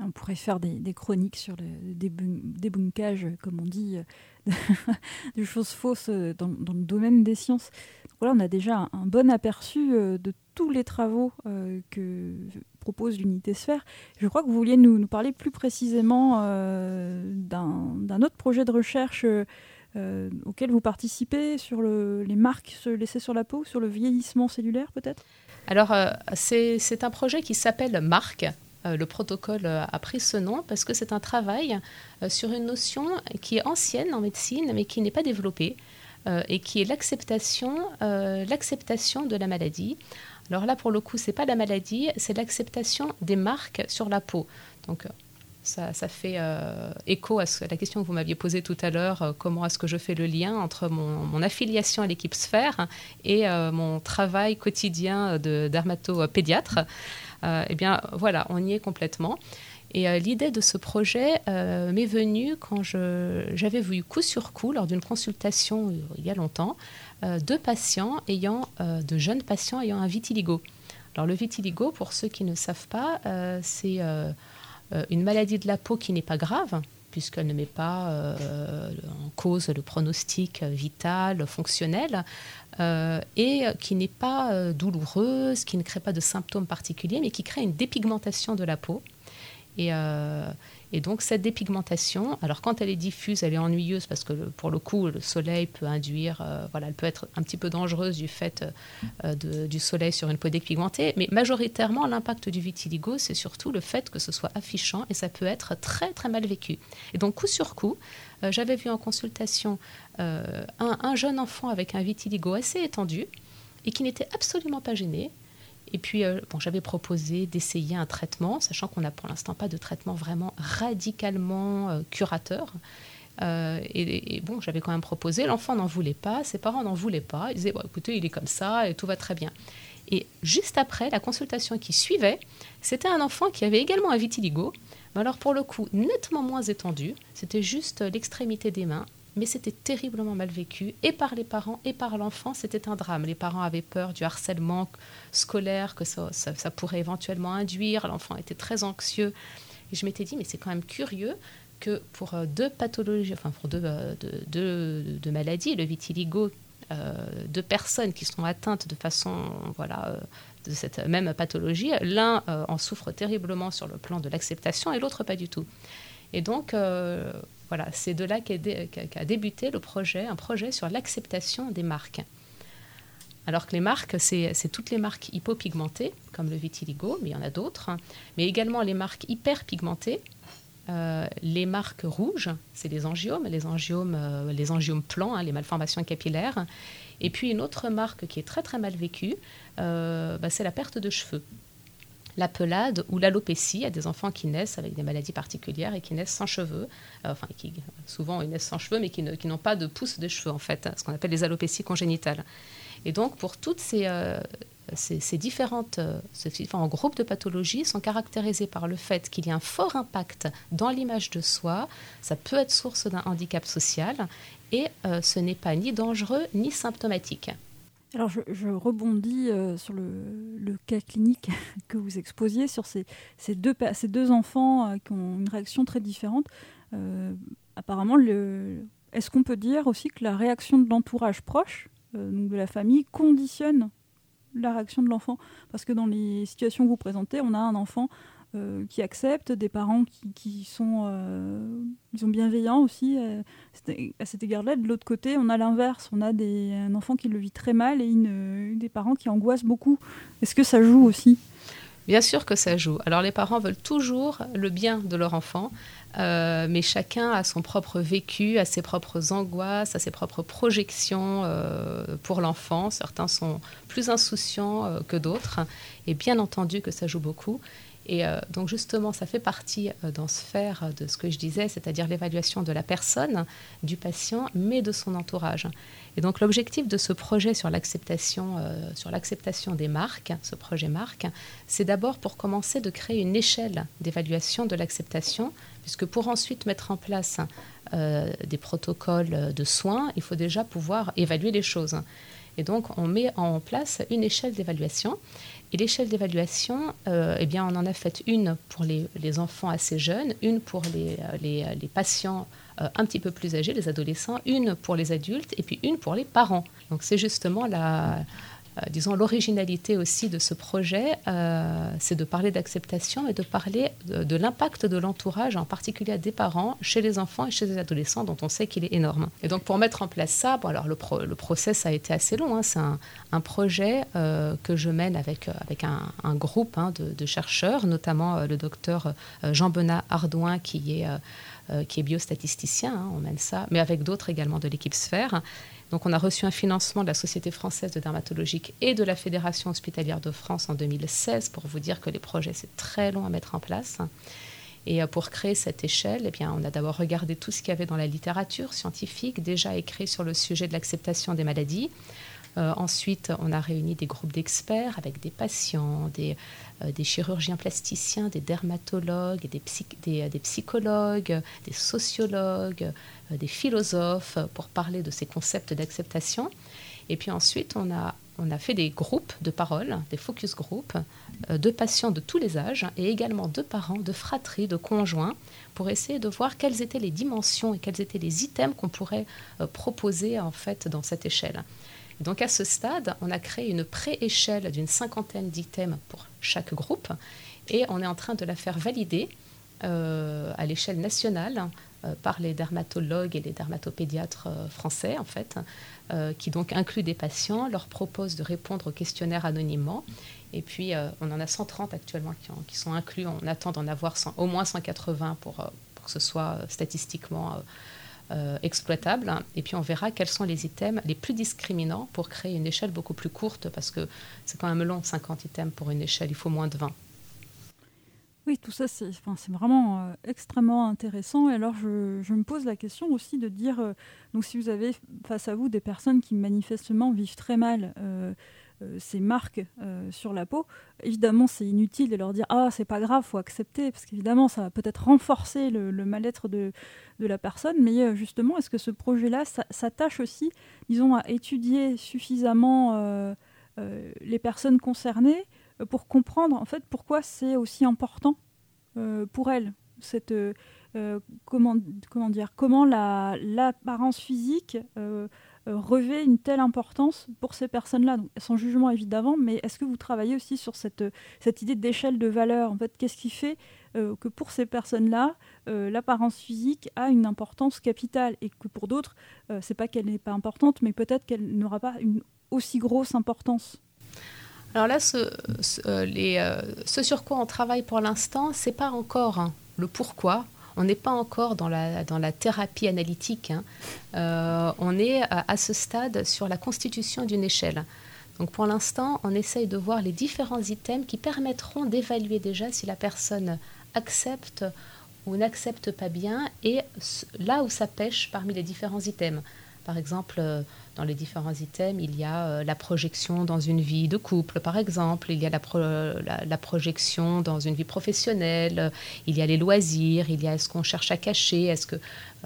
On pourrait faire des, chroniques sur le débunkage, comme on dit, (laughs) de choses fausses dans, le domaine des sciences. Voilà, on a déjà un, bon aperçu euh, de tous les travaux euh, que propose l'unité sphère. Je crois que vous vouliez nous, parler plus précisément euh, d'un autre projet de recherche euh, auquel vous participez sur les marques se laisser sur la peau, sur le vieillissement cellulaire peut-être? Alors, euh, c'est un projet qui s'appelle Marque. Euh, le protocole a pris ce nom parce que c'est un travail sur une notion qui est ancienne en médecine mais qui n'est pas développée et qui est l'acceptation l'acceptation de la maladie. Alors là, pour le coup, c'est pas la maladie, c'est l'acceptation des marques sur la peau. Donc, ça, fait euh, écho à, la question que vous m'aviez posée tout à l'heure, euh, comment est-ce que je fais le lien entre mon, affiliation à l'équipe Sphère et euh, mon travail quotidien de dermatopédiatre. eh bien voilà, on y est complètement. Et l'idée de ce projet m'est venue quand j'avais vu coup sur coup, lors d'une consultation il y a longtemps, deux patients ayant, de jeunes patients ayant un vitiligo. Alors le vitiligo, pour ceux qui ne savent pas, c'est euh, une maladie de la peau qui n'est pas grave, puisqu'elle ne met pas euh, en cause le pronostic vital, fonctionnel, euh, et qui n'est pas douloureuse, qui ne crée pas de symptômes particuliers, mais qui crée une dépigmentation de la peau. Et, et donc cette dépigmentation, alors quand elle est diffuse, elle est ennuyeuse parce que pour le coup, le soleil peut induire, euh, voilà, elle peut être un petit peu dangereuse du fait euh, du soleil sur une peau dépigmentée, mais majoritairement l'impact du vitiligo, c'est surtout le fait que ce soit affichant et ça peut être très très mal vécu. Et donc coup sur coup, euh, j'avais vu en consultation un, un jeune enfant avec un vitiligo assez étendu et qui n'était absolument pas gêné Et puis, bon, j'avais proposé d'essayer un traitement, sachant qu'on n'a pour l'instant pas de traitement vraiment radicalement curateur. et, bon, j'avais quand même proposé. L'enfant n'en voulait pas, ses parents n'en voulaient pas. Ils disaient écoutez, il est comme ça et tout va très bien. Et juste après, la consultation qui suivait, c'était un enfant qui avait également un vitiligo, mais alors pour le coup nettement moins étendu, c'était juste l'extrémité des mains, mais c'était terriblement mal vécu, et par les parents et par l'enfant, c'était un drame. Les parents avaient peur du harcèlement scolaire que ça, pourrait éventuellement induire, l'enfant était très anxieux, et je m'étais dit, mais c'est quand même curieux que pour euh, deux pathologies, enfin pour deux, euh, maladies, le vitiligo euh, de personnes qui sont atteintes de façon voilà, de cette même pathologie, l'un en souffre terriblement sur le plan de l'acceptation et l'autre pas du tout. Et donc, voilà, c'est de là qu'a débuté le projet, un projet sur l'acceptation des marques. Alors que les marques, c'est toutes les marques hypopigmentées, comme le vitiligo, mais il y en a d'autres, mais également les marques hyperpigmentées, euh, les marques rouges, c'est les angiomes, les angiomes, euh, les angiomes plans, hein, les malformations capillaires. Et puis une autre marque qui est très très mal vécue, euh, bah, c'est la perte de cheveux. La pelade ou l'alopécie, a des enfants qui naissent avec des maladies particulières et qui naissent sans cheveux, enfin qui souvent ils naissent sans cheveux mais qui, n'ont pas de pousse de cheveux en fait, ce qu'on appelle les alopécies congénitales. Et donc pour toutes ces, ces, différentes, euh, ces différents groupes de pathologies sont caractérisés par le fait qu'il y a un fort impact dans l'image de soi. Ça peut être source d'un handicap social et euh, ce n'est pas ni dangereux ni symptomatique. Alors je, rebondis euh, sur le, cas clinique (laughs) que vous exposiez sur ces, deux, ces deux enfants qui ont une réaction très différente. apparemment, est-ce qu'on peut dire aussi que la réaction de l'entourage proche, de la famille, conditionne la réaction de l'enfant? Parce que dans les situations que vous présentez, on a un enfant euh, qui accepte, des parents qui, sont, euh, sont bienveillants aussi euh, à cet égard-là. De l'autre côté, on a l'inverse. On a des, un enfant qui le vit très mal et des parents qui angoissent beaucoup. Est-ce que ça joue aussi? Bien sûr que ça joue. Alors les parents veulent toujours le bien de leur enfant. Mais chacun a son propre vécu, a ses propres angoisses, a ses propres projections pour l'enfant. Certains sont plus insouciants que d'autres, et bien entendu que ça joue beaucoup. Et donc justement, ça fait partie dans sphère de ce que je disais, c'est-à-dire l'évaluation de la personne, du patient, mais de son entourage. Et donc l'objectif de ce projet sur l'acceptation, sur l'acceptation des marques, ce projet marque, c'est d'abord pour commencer de créer une échelle d'évaluation de l'acceptation puisque pour ensuite mettre en place euh, des protocoles de soins, il faut déjà pouvoir évaluer les choses. Et donc, on met en place une échelle d'évaluation. Et l'échelle d'évaluation, euh, eh bien, on en a fait une pour les, enfants assez jeunes, une pour les, les, les patients euh, un petit peu plus âgés, les adolescents, une pour les adultes et puis une pour les parents. Donc, c'est justement la, euh, disons, l'originalité aussi de ce projet, euh, c'est de parler d'acceptation et de parler de, l'impact de l'entourage, en particulier des parents, chez les enfants et chez les adolescents, dont on sait qu'il est énorme. Et donc, pour mettre en place ça, bon, alors le, le process a été assez long. Hein. c'est un, projet euh, que je mène avec, avec un, groupe hein, de, chercheurs, notamment le docteur Jean-Benoît Ardouin, qui est, qui est biostatisticien. Hein, on mène ça, mais avec d'autres également de l'équipe Sphère. Donc on a reçu un financement de la Société française de dermatologique et de la Fédération hospitalière de France en 2016 pour vous dire que les projets, c'est très long à mettre en place. Et euh, pour créer cette échelle, eh bien, on a d'abord regardé tout ce qu'il y avait dans la littérature scientifique déjà écrit sur le sujet de l'acceptation des maladies. Euh, ensuite, on a réuni des groupes d'experts avec des patients, des, euh, chirurgiens plasticiens, des dermatologues, des, des psychologues, des sociologues, euh, des philosophes pour parler de ces concepts d'acceptation. Et puis ensuite, on a, fait des groupes de parole, des focus groups, euh, de patients de tous les âges et également de parents, de fratries, de conjoints, pour essayer de voir quelles étaient les dimensions et quels étaient les items qu'on pourrait euh, proposer en fait dans cette échelle. Donc à ce stade, on a créé une pré-échelle d'une cinquantaine d'items pour chaque groupe et on est en train de la faire valider à l'échelle nationale euh, par les dermatologues et les dermatopédiatres euh, français, en fait, euh, qui donc incluent des patients, leur proposent de répondre au questionnaire anonymement. Et puis, on en a 130 actuellement qui, sont inclus. On attend d'en avoir au moins 180 pour, pour, que ce soit statistiquement exploitables. Et puis on verra quels sont les items les plus discriminants pour créer une échelle beaucoup plus courte, parce que c'est quand même long, 50 items pour une échelle, il faut moins de 20. Oui, tout ça, c'est vraiment euh, extrêmement intéressant. Et alors, je, me pose la question aussi de dire, euh, donc si vous avez face à vous des personnes qui manifestement vivent très mal euh, ces marques sur la peau, évidemment, c'est inutile de leur dire ah c'est pas grave, faut accepter, parce qu'évidemment, ça va peut-être renforcer le, mal-être de, de, la personne. Mais justement, est-ce que ce projet-là s'attache aussi, disons, à étudier suffisamment les personnes concernées? Euh, pour comprendre en fait pourquoi c'est aussi important euh, pour elle cette euh, comment dire comment la l'apparence physique revêt une telle importance pour ces personnes-là sans jugement évidemment mais est-ce que vous travaillez aussi sur cette cette idée d'échelle de valeur? En fait qu'est-ce qui fait que pour ces personnes-là l'apparence physique a une importance capitale et que pour d'autres c'est pas qu'elle n'est pas importante mais peut-être qu'elle n'aura pas une aussi grosse importance? Alors là, euh, euh, ce, sur quoi on travaille pour l'instant, c'est pas encore hein, le pourquoi. On n'est pas encore dans la, thérapie analytique. Hein. Euh, on est à, ce stade sur la constitution d'une échelle. Donc pour l'instant, on essaye de voir les différents items qui permettront d'évaluer déjà si la personne accepte ou n'accepte pas bien et là où ça pêche parmi les différents items. Par exemple, dans les différents items, il y a euh, la projection dans une vie de couple, par exemple, il y a la, la, projection dans une vie professionnelle, il y a les loisirs, il y a est-ce qu'on cherche à cacher, est-ce que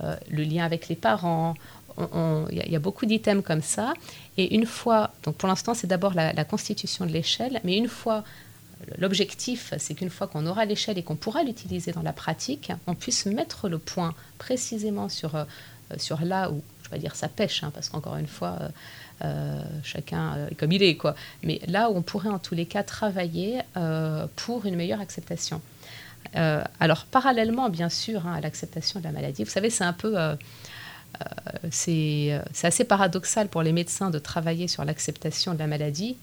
euh, le lien avec les parents, il y, a beaucoup d'items comme ça. Et une fois, donc pour l'instant, c'est d'abord la, constitution de l'échelle, mais une fois, l'objectif, c'est qu'une fois qu'on aura l'échelle et qu'on pourra l'utiliser dans la pratique, on puisse mettre le point précisément sur, euh, sur là où dire ça pêche, hein, parce qu'encore une fois, euh, euh, chacun est comme il est, quoi. Mais là où on pourrait en tous les cas travailler euh, pour une meilleure acceptation. alors parallèlement, bien sûr, hein, à l'acceptation de la maladie, vous savez, c'est un peu c'est assez paradoxal pour les médecins de travailler sur l'acceptation de la maladie,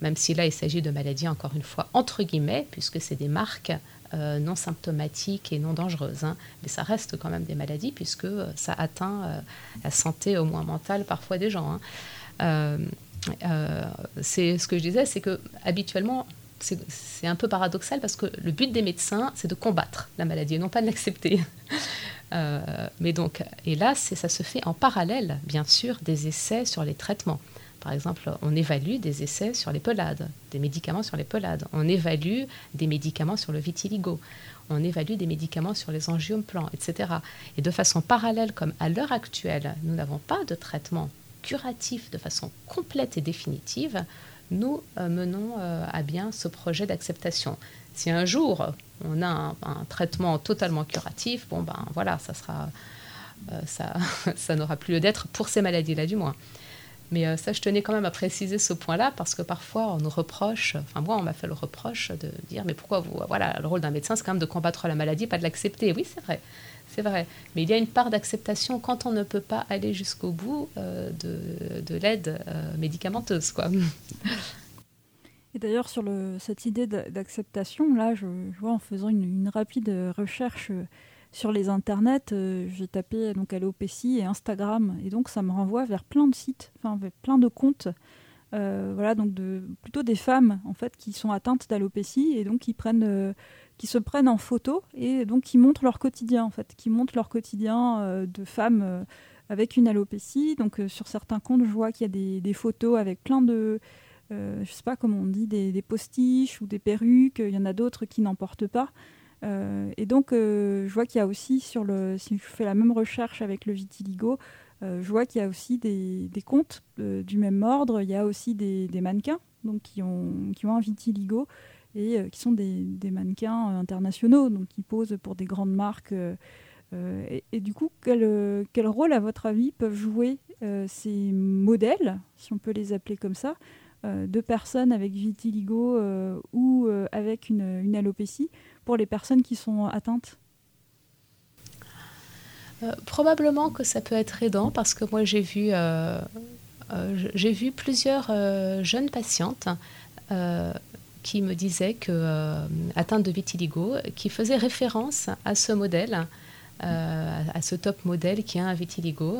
même si là il s'agit de maladies, encore une fois, entre guillemets, puisque c'est des marques euh, non symptomatiques et non dangereuses. Hein. Mais ça reste quand même des maladies puisque euh, ça atteint euh, la santé au moins mentale parfois des gens. Hein. c'est ce que je disais, c'est que habituellement c'est un peu paradoxal parce que le but des médecins, c'est de combattre la maladie et non pas de l'accepter. (laughs) mais donc, et ça se fait en parallèle, bien sûr, des essais sur les traitements. Par exemple, on évalue des essais sur les pelades, des médicaments sur les pelades. On évalue des médicaments sur le vitiligo. On évalue des médicaments sur les angioplans, etc. Et de façon parallèle, comme à l'heure actuelle, nous n'avons pas de traitement curatif de façon complète et définitive, nous euh, menons euh, à bien ce projet d'acceptation. Si un jour on a un, traitement totalement curatif, bon ben voilà, euh, (laughs) ça n'aura plus lieu d'être pour ces maladies-là du moins. Mais euh, ça, je tenais quand même à préciser ce point-là parce que parfois on nous reproche, enfin moi on m'a fait le reproche de dire mais pourquoi vous, voilà, le rôle d'un médecin c'est quand même de combattre la maladie, pas de l'accepter. Oui, c'est vrai, c'est vrai. Mais il y a une part d'acceptation quand on ne peut pas aller jusqu'au bout euh, de, de l'aide euh, médicamenteuse, quoi. Et d'ailleurs, sur cette idée d'acceptation, là, je, vois en faisant une rapide recherche sur les internets, euh, j'ai tapé donc alopécie et Instagram, et donc ça me renvoie vers plein de sites, enfin plein de comptes. Euh, voilà, donc de, plutôt des femmes en fait qui sont atteintes d'alopécie et donc qui prennent, euh, qui se prennent en photo et donc qui montrent leur quotidien en fait, qui montrent leur quotidien de femmes avec une alopécie. Donc sur certains comptes, je vois qu'il y a des, photos avec plein de, je sais pas comment on dit, des postiches ou des perruques. Il y en a d'autres qui n'en portent pas. Euh, et donc, euh, je vois qu'il y a aussi sur le, si je fais la même recherche avec le vitiligo, euh, je vois qu'il y a aussi des, des comptes du même ordre. Il y a aussi des, des, mannequins donc qui ont, qui ont un vitiligo et qui sont des, des, mannequins internationaux, donc qui posent pour des grandes marques. Et, et, du coup, quel, quel, rôle, à votre avis, peuvent jouer ces modèles, si on peut les appeler comme ça, de personnes avec vitiligo ou avec une, une alopécie pour les personnes qui sont atteintes? Euh, Probablement que ça peut être aidant parce que moi j'ai vu, euh, euh, j'ai vu plusieurs jeunes patientes qui me disaient que atteintes de vitiligo, qui faisaient référence à ce modèle à, ce top modèle qui a un vitiligo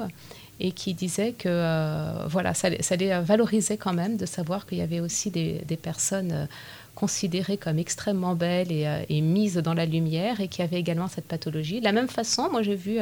et qui disait que voilà, ça, les valorisait quand même de savoir qu'il y avait aussi des, personnes considérées comme extrêmement belles et, mises dans la lumière et qui avaient également cette pathologie. De la même façon, moi j'ai vu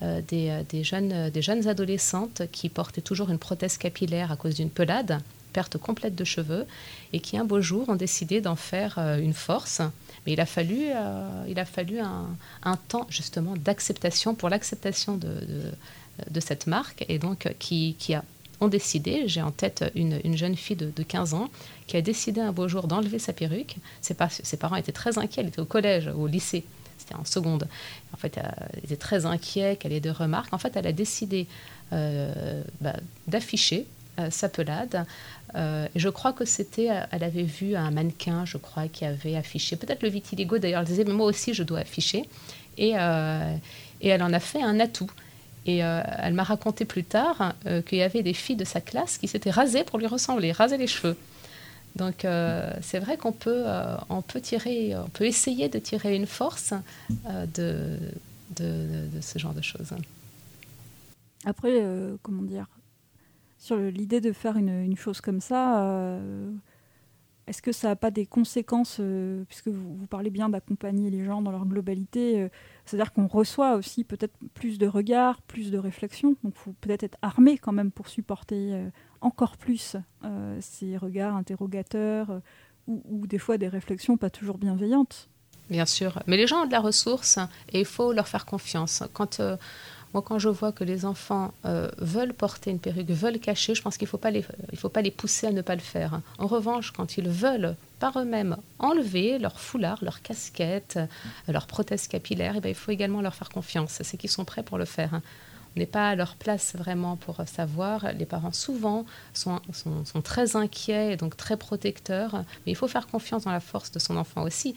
des, jeunes, des jeunes adolescentes qui portaient toujours une prothèse capillaire à cause d'une pelade perte complète de cheveux, et qui un beau jour ont décidé d'en faire euh, une force. Mais il a fallu, euh, il a fallu un, temps justement d'acceptation pour l'acceptation de, cette marque, et donc qui, qui ont décidé, j'ai en tête une, une, jeune fille de, 15 ans, qui a décidé un beau jour d'enlever sa perruque. Ses, parents étaient très inquiets, elle était au collège, au lycée, c'était en seconde. En fait, elle était très inquiet qu'elle ait de remarques. En fait, elle a décidé euh, bah, d'afficher sa pelade euh, je crois que c'était, euh, elle avait vu un mannequin, je crois, qui avait affiché, peut-être le vitiligo d'ailleurs, elle disait, mais moi aussi je dois afficher. Et, euh, elle en a fait un atout. Et elle m'a raconté plus tard qu'il y avait des filles de sa classe qui s'étaient rasées pour lui ressembler, raser les cheveux. Donc c'est vrai qu'on peut, on peut tirer, on peut essayer de tirer une force de, ce genre de choses. Après, comment dire, sur l'idée de faire une, chose comme ça, euh, est-ce que ça n'a pas des conséquences, euh, puisque vous, parlez bien d'accompagner les gens dans leur globalité, euh, c'est-à-dire qu'on reçoit aussi peut-être plus de regards, plus de réflexions, donc il faut peut-être être armé quand même pour supporter encore plus ces regards interrogateurs ou, ou, des fois des réflexions pas toujours bienveillantes. Bien sûr, mais les gens ont de la ressource et il faut leur faire confiance. Quand moi, quand je vois que les enfants euh, veulent porter une perruque, veulent cacher, je pense qu'il ne faut, pas les, pousser à ne pas le faire. En revanche, quand ils veulent par eux-mêmes enlever leur foulard, leur casquette, euh, leur prothèse capillaire, eh bien, il faut également leur faire confiance. C'est qu'ils sont prêts pour le faire. On n'est pas à leur place vraiment pour savoir. Les parents souvent sont, très inquiets et donc très protecteurs, mais il faut faire confiance dans la force de son enfant aussi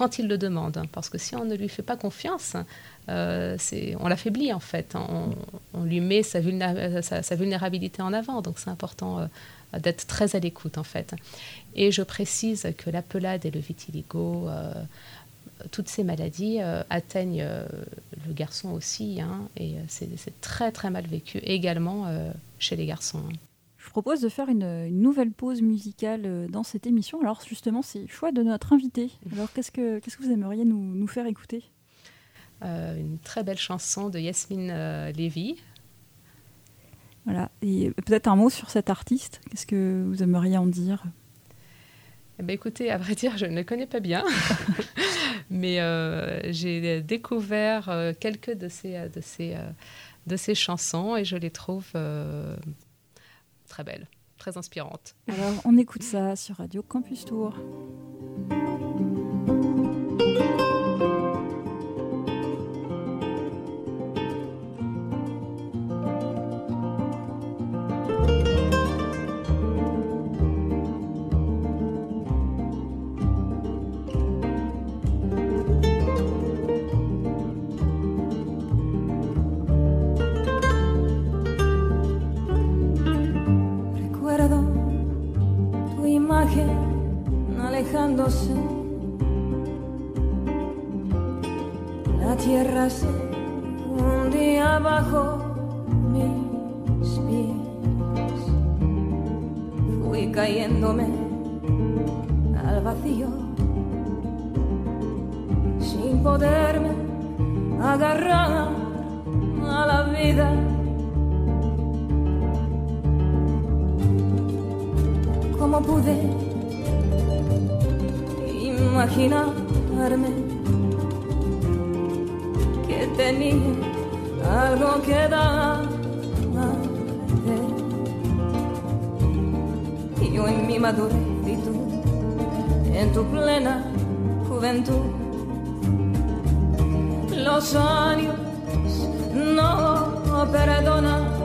quand il le demande. Parce que si on ne lui fait pas confiance, euh, on l'affaiblit en fait. On, lui met sa, vulnérabilité en avant. Donc c'est important euh, d'être très à l'écoute en fait. Et je précise que la pelade et le vitiligo, euh, toutes ces maladies atteignent le garçon aussi. Hein, et c'est très très mal vécu également chez les garçons. Je propose de faire une, nouvelle pause musicale dans cette émission. Alors justement, c'est le choix de notre invité. Alors qu'est-ce que, qu'est-ce que vous aimeriez nous faire écouter? Euh, une très belle chanson de Yasmine euh, Lévy. Voilà, et peut-être un mot sur cet artiste. Qu'est-ce que vous aimeriez en dire? Eh ben, écoutez, à vrai dire, je ne le connais pas bien, (laughs) mais euh, j'ai découvert quelques de ces, de, de ces chansons et je les trouve très belles, très inspirantes. Alors, on écoute ça sur Radio Campus Tour. just adultitud, en tu plena juventud. Los años no perdonan.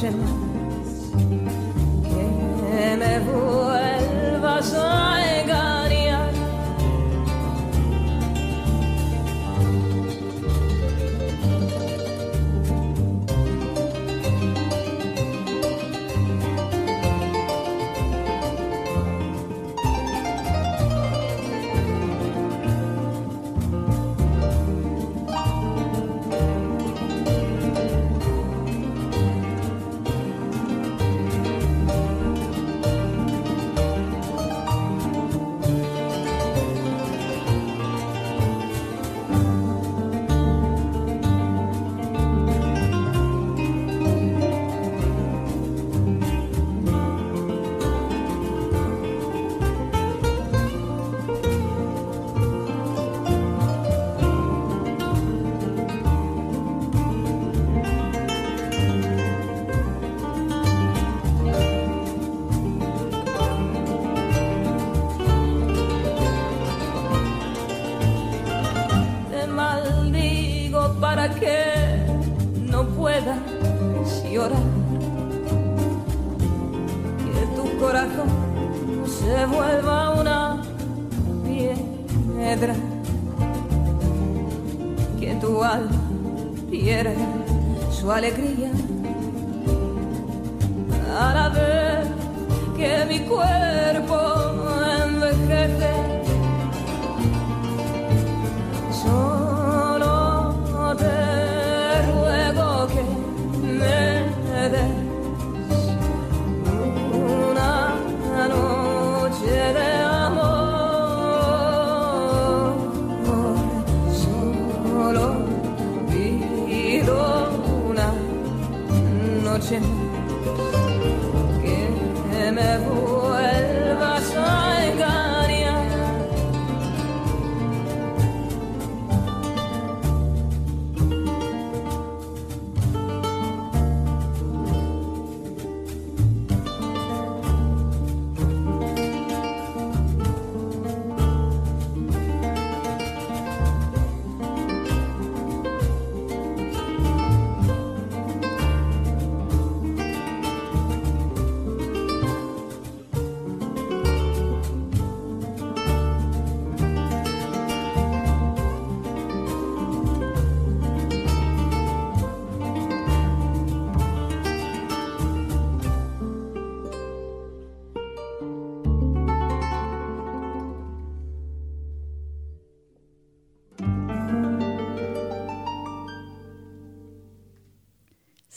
Que llorar. Que tu corazón se vuelva una piedra. Que tu alma pierda su alegría a la vez que mi cuerpo envejece.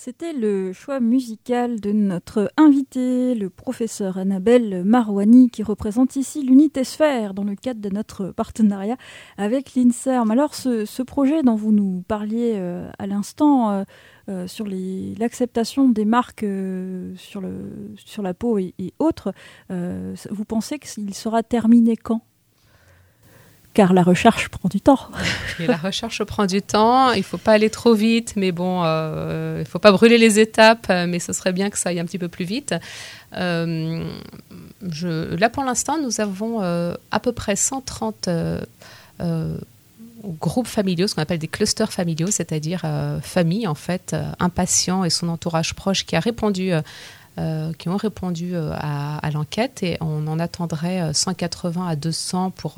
C'était le choix musical de notre invité, le professeur Annabelle Marouani, qui représente ici l'unité Sphère dans le cadre de notre partenariat avec l'INSERM. Alors, ce, projet dont vous nous parliez euh, à l'instant euh, euh, sur l'acceptation des marques sur, la peau et, autres, vous pensez qu'il sera terminé quand? Car la recherche prend du temps. (laughs) La recherche prend du temps, il ne faut pas aller trop vite, mais bon, euh, il ne faut pas brûler les étapes, euh, mais ce serait bien que ça aille un petit peu plus vite. Euh, je, là, pour l'instant, nous avons à peu près 130 euh, euh, groupes familiaux, ce qu'on appelle des clusters familiaux, c'est-à-dire famille, en fait, un patient et son entourage proche qui a répondu. qui ont répondu à, l'enquête et on en attendrait euh, 180 à 200 pour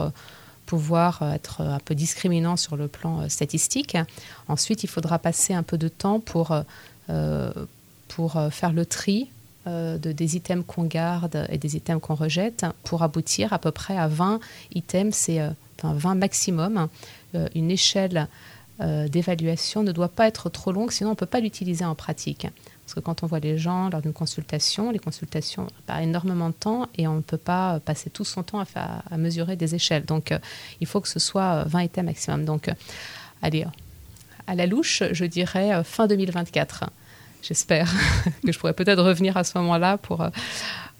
pouvoir euh, être un peu discriminant sur le plan euh, statistique. Ensuite, il faudra passer un peu de temps pour, euh, euh, pour euh, faire le tri euh, de, des items qu'on garde et des items qu'on rejette pour aboutir à peu près à 20 items, c'est euh, enfin 20 maximum. Euh, une échelle euh, d'évaluation ne doit pas être trop longue, sinon on ne peut pas l'utiliser en pratique. Parce que quand on voit les gens lors d'une consultation, les consultations prennent énormément de temps et on ne peut pas passer tout son temps à, mesurer des échelles. Donc euh, il faut que ce soit euh, 20 items maximum. Donc euh, allez, euh, à la louche, je dirais euh, fin 2024. J'espère (laughs) que je pourrais peut-être revenir à ce moment-là pour euh,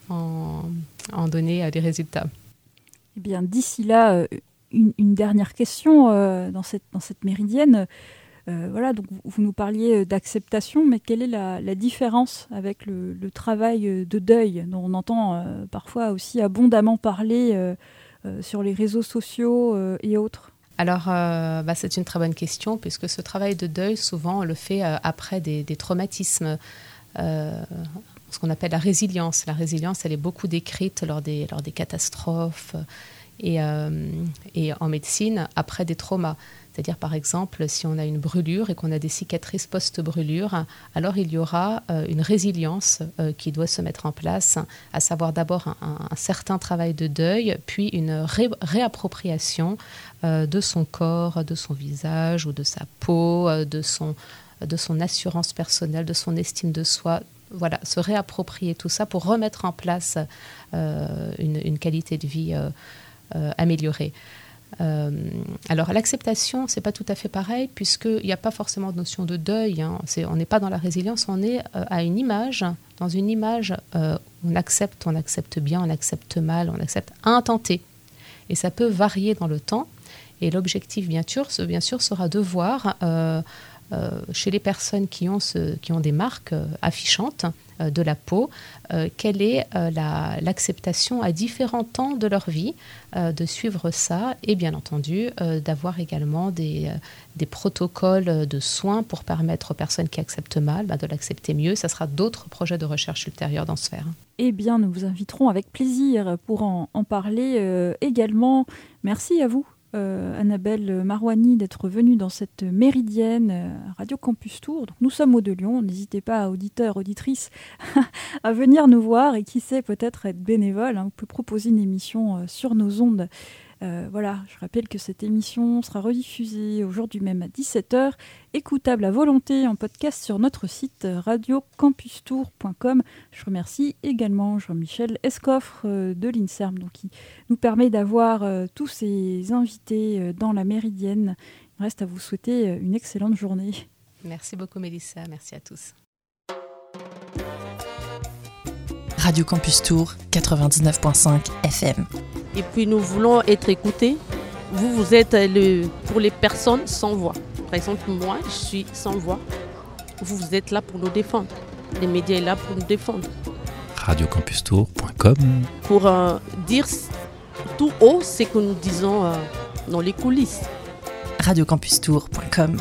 en, donner euh, des résultats. Eh bien, d'ici là, euh, une, dernière question euh, dans cette méridienne. Euh, voilà, donc vous- nous parliez euh, d'acceptation, mais quelle est la, différence avec le, travail euh, de deuil dont on entend parfois aussi abondamment parler sur les réseaux sociaux et autres? Alors, bah, c'est une très bonne question, puisque ce travail de deuil, souvent, on le fait après des, traumatismes, ce qu'on appelle la résilience. La résilience, elle est beaucoup décrite lors des, catastrophes et en médecine après des traumas. C'est-à-dire, par exemple, si on a une brûlure et qu'on a des cicatrices post-brûlure, alors il y aura euh, une résilience euh, qui doit se mettre en place, à savoir d'abord un, certain travail de deuil, puis une ré- réappropriation euh, de son corps, de son visage ou de sa peau, de son, assurance personnelle, de son estime de soi. Voilà, se réapproprier tout ça pour remettre en place une, qualité de vie améliorée. Euh, alors l'acceptation, c'est pas tout à fait pareil puisqu'il n'y a pas forcément de notion de deuil. hein. On n'est pas dans la résilience, on est euh, à une image, dans une image, euh, on accepte, on accepte bien, on accepte mal, on accepte T. Et ça peut varier dans le temps. Et l'objectif, bien sûr, bien sûr, sera de voir chez les personnes qui ont, qui ont des marques affichantes de la peau, quelle est l'acceptation à différents temps de leur vie de suivre ça et bien entendu d'avoir également des, des protocoles de soins pour permettre aux personnes qui acceptent mal bah, de l'accepter mieux. Ça sera d'autres projets de recherche ultérieurs dans ce sphère. Eh bien, nous vous inviterons avec plaisir pour en, parler euh, également. Merci à vous, euh, Annabelle Marouani, d'être venue dans cette méridienne euh, Radio Campus Tour. Nous sommes au de Lyon. N'hésitez pas, auditeurs, auditrices, (laughs) à venir nous voir et qui sait peut-être être bénévole. Hein. Vous pouvez proposer une émission sur nos ondes euh, voilà, je rappelle que cette émission sera rediffusée aujourd'hui même à 17h, écoutable à volonté en podcast sur notre site radiocampustour.com. Je remercie également Jean-Michel Escoffre euh, de l'INSERM qui nous permet d'avoir euh, tous ces invités dans la Méridienne. Il reste à vous souhaiter une excellente journée. Merci beaucoup Mélissa, merci à tous. Radio Campus Tour 99.5 FM. Et puis nous voulons être écoutés. Vous, vous êtes le, pour les personnes sans voix. Par exemple, moi, je suis sans voix. Vous, vous êtes là pour nous défendre. Les médias sont là pour nous défendre. Radiocampustour.com Pour euh, dire tout haut ce que nous disons euh, dans les coulisses. Radiocampustour.com